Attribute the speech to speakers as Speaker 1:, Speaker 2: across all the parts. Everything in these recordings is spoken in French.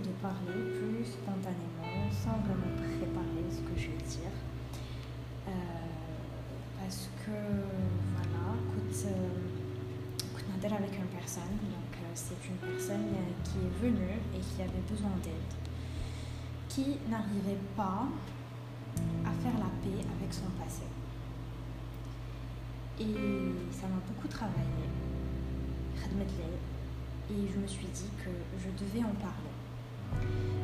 Speaker 1: de parler plus spontanément, sans vraiment préparer ce que je vais dire. Euh, parce que, voilà, écoute, euh, avec une personne, donc euh, c'est une personne qui est venue et qui avait besoin d'aide, qui n'arrivait pas à faire la paix avec son passé. Et ça m'a beaucoup travaillé et je me suis dit que je devais en parler.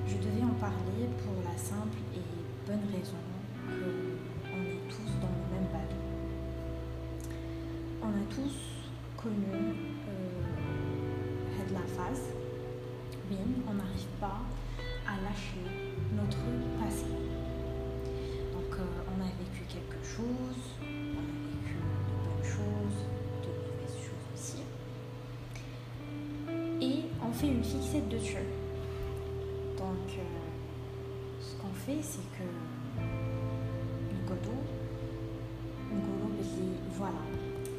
Speaker 1: Je devais en parler pour la simple et bonne raison qu'on est tous dans le même bateau. On a tous connu euh, de la phase, oui, on n'arrive pas à lâcher notre passé. Donc euh, on a vécu quelque chose, on a vécu de bonnes choses, fait une fixette dessus. Ce qu'on fait, c'est que voilà,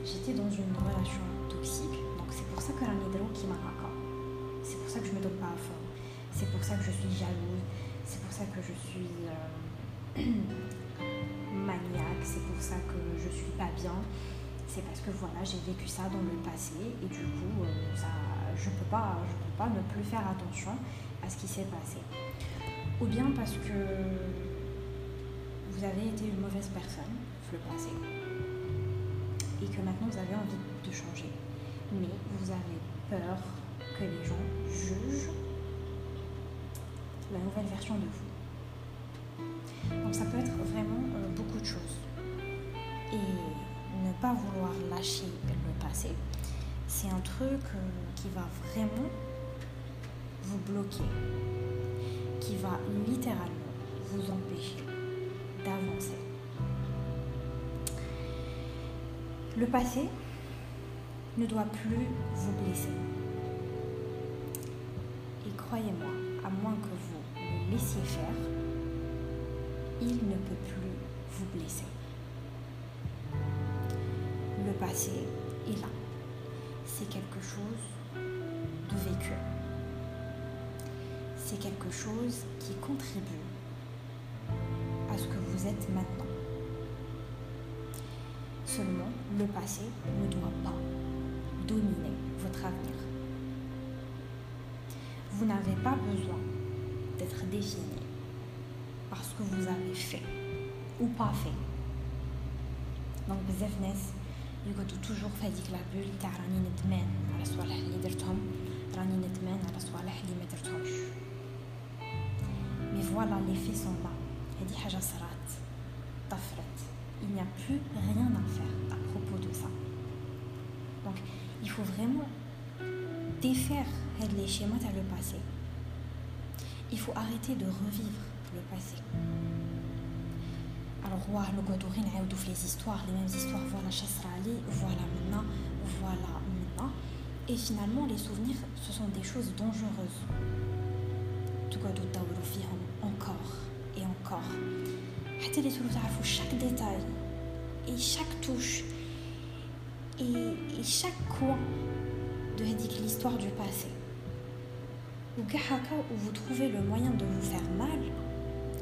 Speaker 1: j'étais dans une relation toxique, donc c'est pour ça que la nidro qui m'a C'est pour ça que je me donne pas à fond. C'est pour ça que je suis jalouse. C'est pour ça que je suis euh, maniaque. C'est pour ça que je suis pas bien. C'est parce que voilà, j'ai vécu ça dans le passé et du coup, euh, ça je peux, pas, je peux pas ne plus faire attention à ce qui s'est passé. Ou bien parce que vous avez été une mauvaise personne le passé et que maintenant vous avez envie de changer. Mais vous avez peur que les gens jugent la nouvelle version de vous. Donc ça peut être vraiment euh, beaucoup de choses. Et ne pas vouloir lâcher le passé, c'est un truc euh, qui va vraiment vous bloquer, qui va littéralement vous empêcher d'avancer. Le passé ne doit plus vous blesser. Et croyez-moi, à moins que vous le laissiez faire, il ne peut plus vous blesser. Le passé est là c'est quelque chose de vécu C'est quelque chose qui contribue à ce que vous êtes maintenant. Seulement, le passé ne doit pas dominer votre avenir. Vous n'avez pas besoin d'être défini par ce que vous avez fait ou pas fait. Donc, Zefnes, يقعدوا توجور في هذيك لابول تاع راني ندمان على الصوالح اللي درتهم راني ندمان على الصوالح اللي ما درتهمش مي فوالا لي في سون لا هذه حاجه صرات طفرت il n'y a plus rien à faire à propos de ça donc il faut vraiment défaire les schémas à le passé il faut arrêter de revivre le passé alors roi le godorin a les histoires les mêmes histoires voilà chasrali voilà maintenant voilà maintenant et finalement les souvenirs ce sont des choses dangereuses tout encore et encore حتى les تعرفوا chaque détail et chaque touche et, et chaque coin de l'histoire du passé ou où vous trouvez le moyen de vous faire mal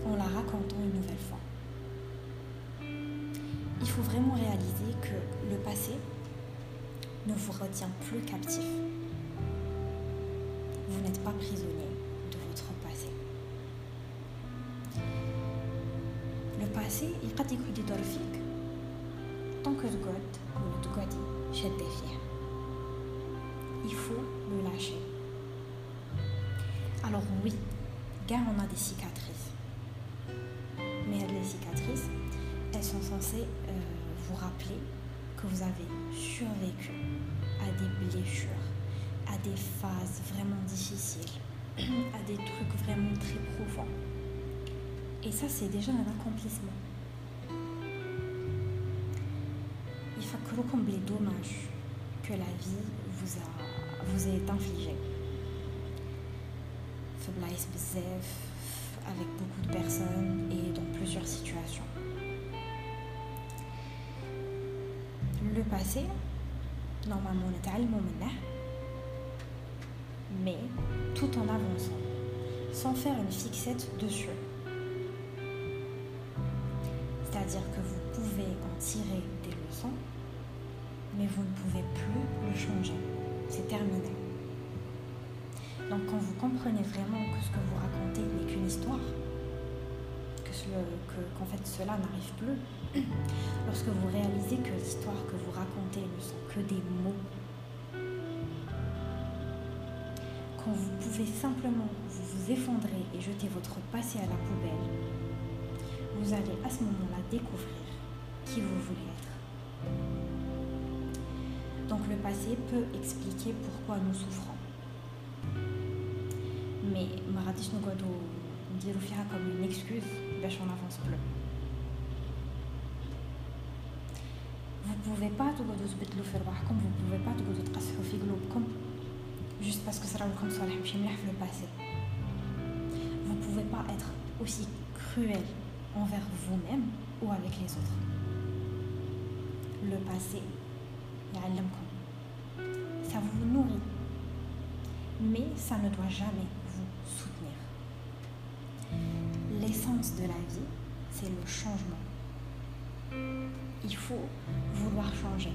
Speaker 1: en la racontant une nouvelle fois il faut vraiment réaliser que le passé ne vous retient plus captif. Vous n'êtes pas prisonnier Le passé, il قد يكون يدور فيك tant que تقعد ولا تقعدي شادة فيه. Il faut le lâcher. Alors oui, car on a des cicatrices. Mais les cicatrices, elles sont censées euh, vous rappeler que vous avez survécu à des blessures, à des phases vraiment difficiles, à des trucs vraiment très profonds. Et ça, c'est déjà un accomplissement. Il faut que vous les dommages que la vie vous a, vous a infligés. avec beaucoup de personnes et dans plusieurs situations. le passé normalement on est mais tout en avançant sans faire une fixette dessus. C'est-à-dire que vous pouvez en tirer des leçons, mais vous ne pouvez plus le changer. C'est terminé. Donc quand vous comprenez vraiment que ce que vous racontez n'est qu'une histoire, qu'en fait cela n'arrive plus, lorsque vous réalisez que l'histoire que vous racontez ne sont que des mots, quand vous pouvez simplement vous, vous effondrer et jeter votre passé à la poubelle, vous allez à ce moment-là découvrir qui vous voulez être. Donc le passé peut expliquer pourquoi nous souffrons. Mais Maradis Nogodo dire comme une excuse باش on n'avance plus. Vous pouvez pas تقعدوا تبدلوا في رواحكم vous pouvez pas تقعدوا تقصحوا في قلوبكم juste parce que صرا لكم صالح ماشي مليح في le passé. Vous pouvez pas être aussi cruel envers vous-même ou avec les autres. Le passé, il y a l'inconscient. ça vous nourrit, mais ça ne doit jamais vous soutenir. L'essence de la vie, c'est le changement. Il faut vouloir changer.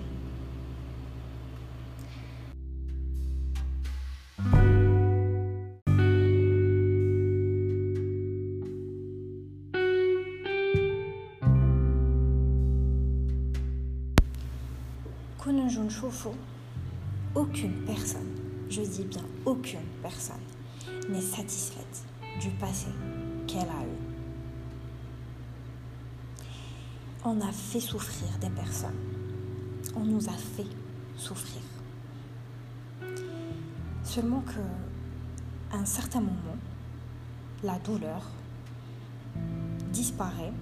Speaker 1: Aucune personne, je dis bien aucune personne, n'est satisfaite du passé qu'elle a eu. On a fait souffrir des personnes. On nous a fait souffrir. Seulement que, un certain moment, la douleur disparaît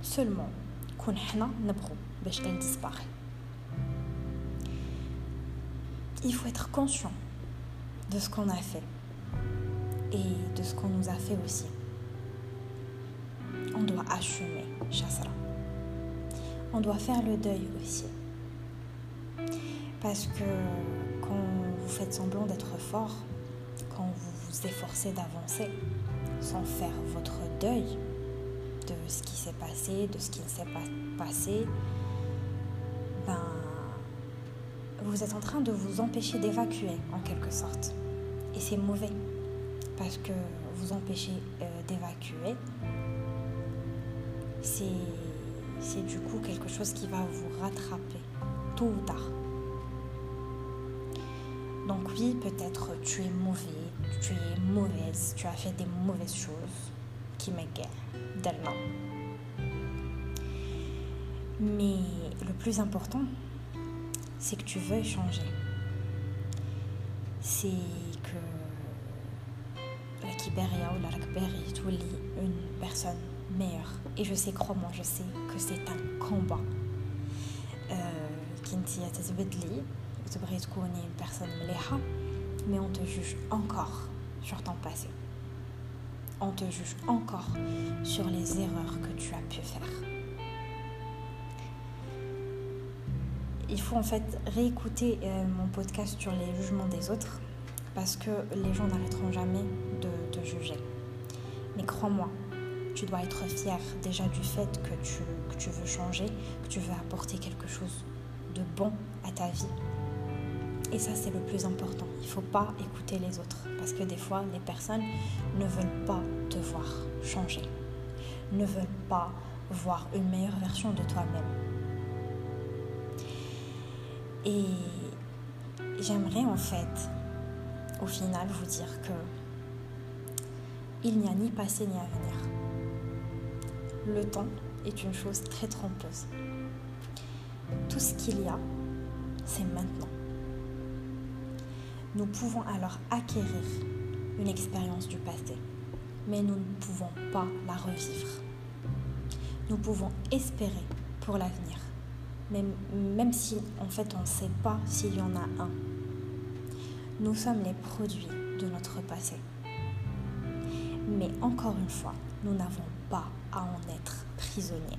Speaker 1: seulement quand elle disparaît. Il faut être conscient de ce qu'on a fait et de ce qu'on nous a fait aussi on doit assumer Chasra. On doit faire le deuil aussi. Parce que quand vous faites semblant d'être fort, quand vous vous efforcez d'avancer sans faire votre deuil de ce qui s'est passé, de ce qui ne s'est pas passé, ben, vous êtes en train de vous empêcher d'évacuer en quelque sorte. Et c'est mauvais parce que vous empêchez euh, d'évacuer c'est du coup quelque chose qui va vous rattraper tôt ou tard. Donc oui, peut-être tu es mauvais, tu es mauvaise, tu as fait des mauvaises choses qui m'égaient d'elle Mais le plus important, c'est que tu veux changer. C'est que la Kiberia ou la Rakberi, tu une personne meilleur. Et je sais, crois-moi, je sais que c'est un combat. كنتي تتبدلي وتبغي تكوني une personne مليحة mais on te juge encore sur ton passé. On te juge encore sur les erreurs que tu as pu faire. Il faut en fait réécouter euh, mon podcast sur les jugements des autres parce que les gens n'arrêteront jamais de juger. Mais crois-moi, tu dois être fier déjà du fait que tu, que tu veux changer, que tu veux apporter quelque chose de bon à ta vie. Et ça, c'est le plus important. Il ne faut pas écouter les autres. Parce que des fois, les personnes ne veulent pas te voir changer. Ne veulent pas voir une meilleure version de toi-même. Et j'aimerais en fait, au final, vous dire que il n'y a ni passé ni avenir le temps est une chose très trompeuse. Tout ce qu'il y a, c'est maintenant. Nous pouvons alors acquérir une expérience du passé, mais nous ne pouvons pas la revivre. Nous pouvons espérer pour l'avenir, même, si en fait on ne sait pas s'il y en a un. Nous sommes les produits de notre passé. Mais encore une fois, nous n'avons pas à en être prisonnier.